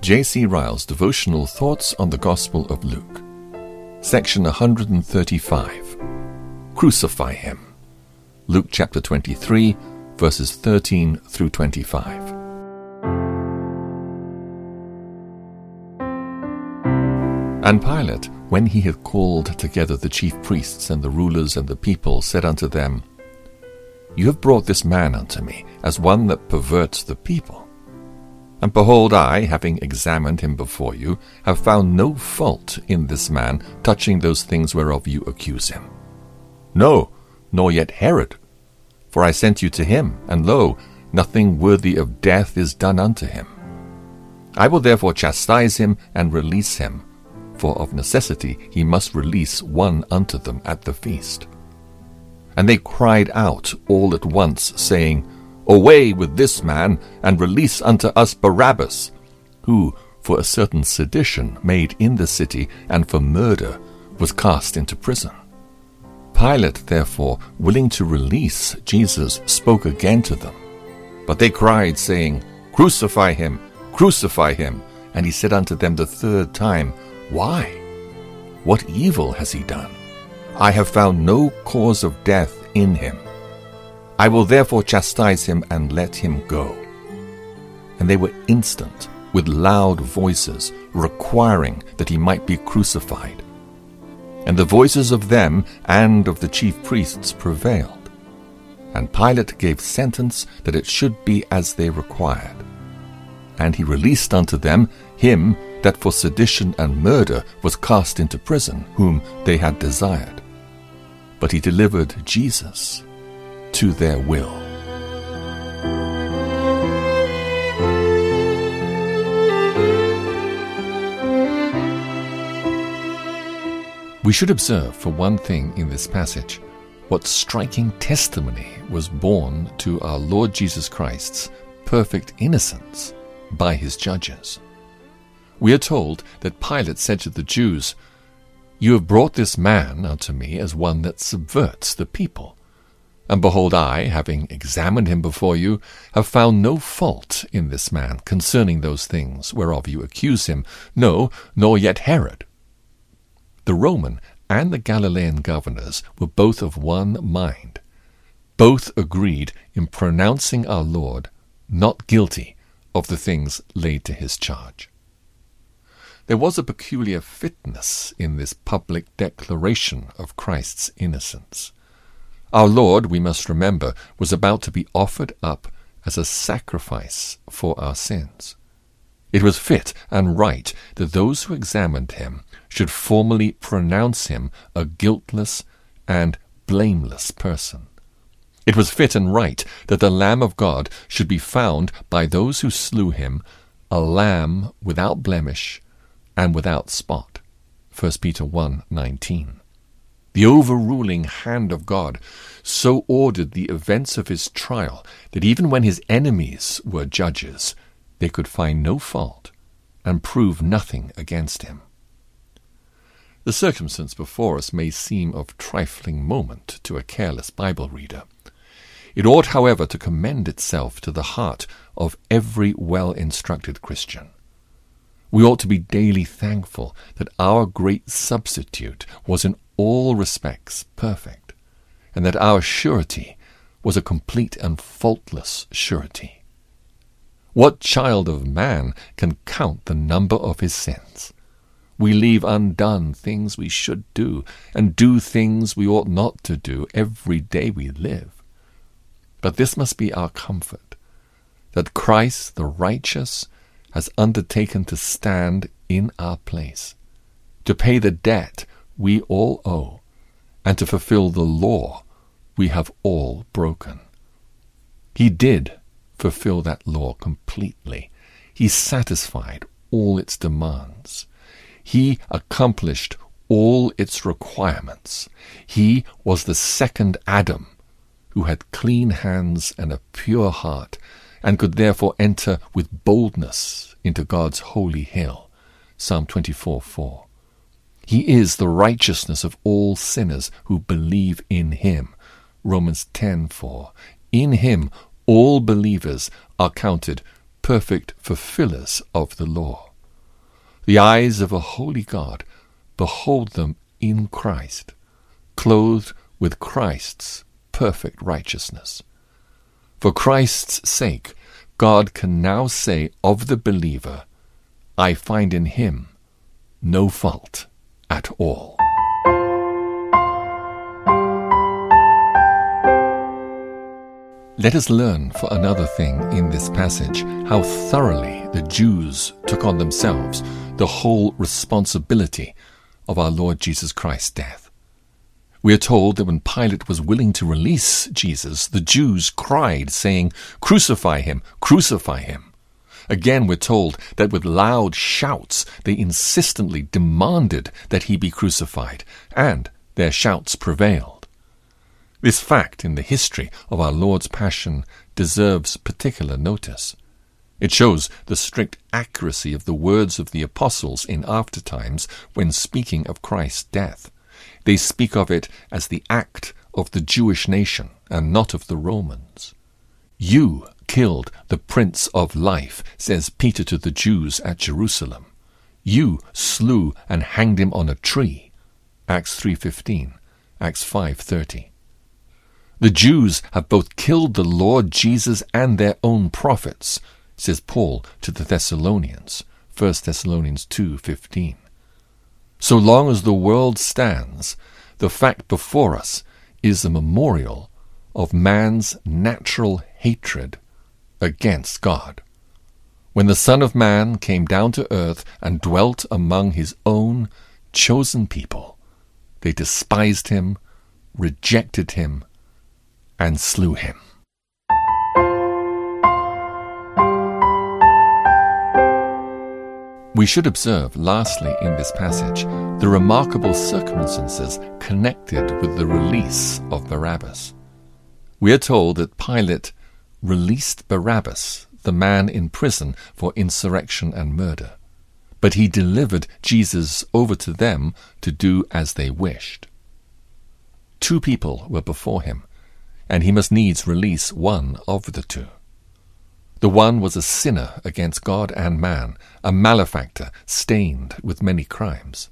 J.C. Ryle's devotional thoughts on the Gospel of Luke. Section 135 Crucify Him. Luke chapter 23, verses 13 through 25. And Pilate, when he had called together the chief priests and the rulers and the people, said unto them, You have brought this man unto me as one that perverts the people. And behold, I, having examined him before you, have found no fault in this man touching those things whereof you accuse him. No, nor yet Herod. For I sent you to him, and lo, nothing worthy of death is done unto him. I will therefore chastise him and release him, for of necessity he must release one unto them at the feast. And they cried out all at once, saying, Away with this man, and release unto us Barabbas, who, for a certain sedition made in the city, and for murder, was cast into prison. Pilate, therefore, willing to release Jesus, spoke again to them. But they cried, saying, Crucify him, crucify him. And he said unto them the third time, Why? What evil has he done? I have found no cause of death in him. I will therefore chastise him and let him go. And they were instant, with loud voices, requiring that he might be crucified. And the voices of them and of the chief priests prevailed. And Pilate gave sentence that it should be as they required. And he released unto them him that for sedition and murder was cast into prison, whom they had desired. But he delivered Jesus to their will. We should observe, for one thing, in this passage, what striking testimony was borne to our Lord Jesus Christ's perfect innocence by his judges. We are told that Pilate said to the Jews, You have brought this man unto me as one that subverts the people. And behold, I, having examined him before you, have found no fault in this man concerning those things whereof you accuse him, no, nor yet Herod. The Roman and the Galilean governors were both of one mind. Both agreed in pronouncing our Lord not guilty of the things laid to his charge. There was a peculiar fitness in this public declaration of Christ's innocence. Our Lord, we must remember, was about to be offered up as a sacrifice for our sins. It was fit and right that those who examined him should formally pronounce him a guiltless and blameless person. It was fit and right that the Lamb of God should be found by those who slew him a lamb without blemish and without spot. 1 Peter 1 19. The overruling hand of God so ordered the events of his trial that even when his enemies were judges, they could find no fault and prove nothing against him. The circumstance before us may seem of trifling moment to a careless Bible reader. It ought, however, to commend itself to the heart of every well instructed Christian. We ought to be daily thankful that our great substitute was in all respects perfect, and that our surety was a complete and faultless surety. What child of man can count the number of his sins? We leave undone things we should do, and do things we ought not to do every day we live. But this must be our comfort, that Christ the righteous has undertaken to stand in our place, to pay the debt we all owe, and to fulfill the law we have all broken. He did fulfill that law completely. He satisfied all its demands. He accomplished all its requirements. He was the second Adam who had clean hands and a pure heart, and could therefore enter with boldness into God's holy hill. Psalm 24 4. He is the righteousness of all sinners who believe in him. Romans 10:4. In him all believers are counted perfect fulfillers of the law. The eyes of a holy God behold them in Christ, clothed with Christ's perfect righteousness. For Christ's sake, God can now say of the believer, I find in him no fault at all. Let us learn for another thing in this passage how thoroughly the Jews took on themselves the whole responsibility of our Lord Jesus Christ's death. We are told that when Pilate was willing to release Jesus, the Jews cried, saying, Crucify him! Crucify him! Again, we're told that with loud shouts they insistently demanded that he be crucified, and their shouts prevailed. This fact in the history of our Lord's Passion deserves particular notice. It shows the strict accuracy of the words of the apostles in after times when speaking of Christ's death. They speak of it as the act of the Jewish nation and not of the Romans. You killed the Prince of Life, says Peter to the Jews at Jerusalem. You slew and hanged him on a tree. Acts 3:15, Acts 5:30. The Jews have both killed the Lord Jesus and their own prophets, says Paul to the Thessalonians, 1 Thessalonians 2:15. So long as the world stands, the fact before us is a memorial of man's natural hatred against God. When the Son of Man came down to earth and dwelt among his own chosen people, they despised him, rejected him, and slew him. We should observe, lastly, in this passage, the remarkable circumstances connected with the release of Barabbas. We are told that Pilate released Barabbas, the man in prison for insurrection and murder, but he delivered Jesus over to them to do as they wished. Two people were before him and he must needs release one of the two. The one was a sinner against God and man, a malefactor stained with many crimes.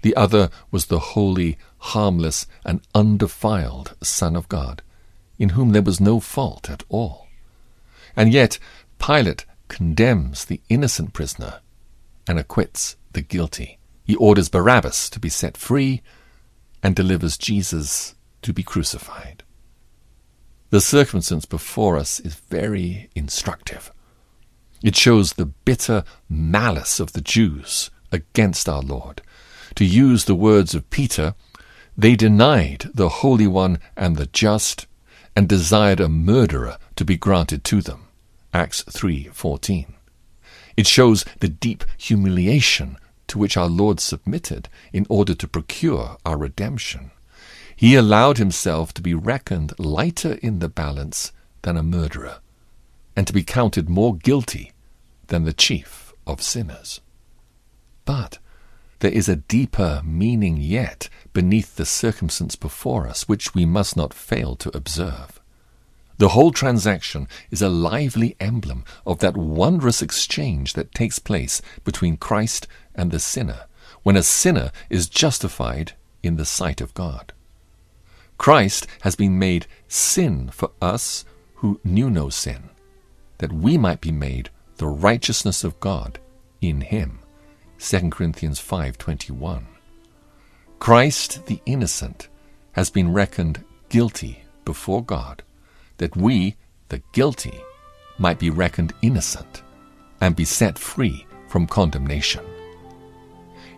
The other was the holy, harmless, and undefiled Son of God, in whom there was no fault at all. And yet Pilate condemns the innocent prisoner and acquits the guilty. He orders Barabbas to be set free and delivers Jesus to be crucified. The circumstance before us is very instructive. It shows the bitter malice of the Jews against our Lord. To use the words of Peter, they denied the Holy One and the Just, and desired a murderer to be granted to them. Acts 3:14. It shows the deep humiliation to which our Lord submitted in order to procure our redemption. He allowed himself to be reckoned lighter in the balance than a murderer, and to be counted more guilty than the chief of sinners. But there is a deeper meaning yet beneath the circumstance before us, which we must not fail to observe. The whole transaction is a lively emblem of that wondrous exchange that takes place between Christ and the sinner, when a sinner is justified in the sight of God. Christ has been made sin for us who knew no sin, that we might be made the righteousness of God in him. 2 Corinthians 5:21. Christ the innocent has been reckoned guilty before God, that we, the guilty, might be reckoned innocent and be set free from condemnation.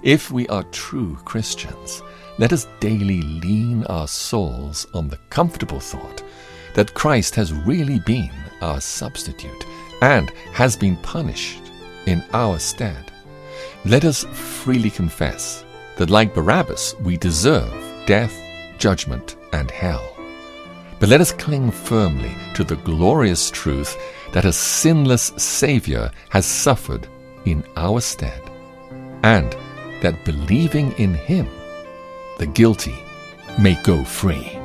If we are true Christians, let us daily lean our souls on the comfortable thought that Christ has really been our substitute and has been punished in our stead. Let us freely confess that, like Barabbas, we deserve death, judgment, and hell. But let us cling firmly to the glorious truth that a sinless Saviour has suffered in our stead, and that believing in Him, the guilty may go free.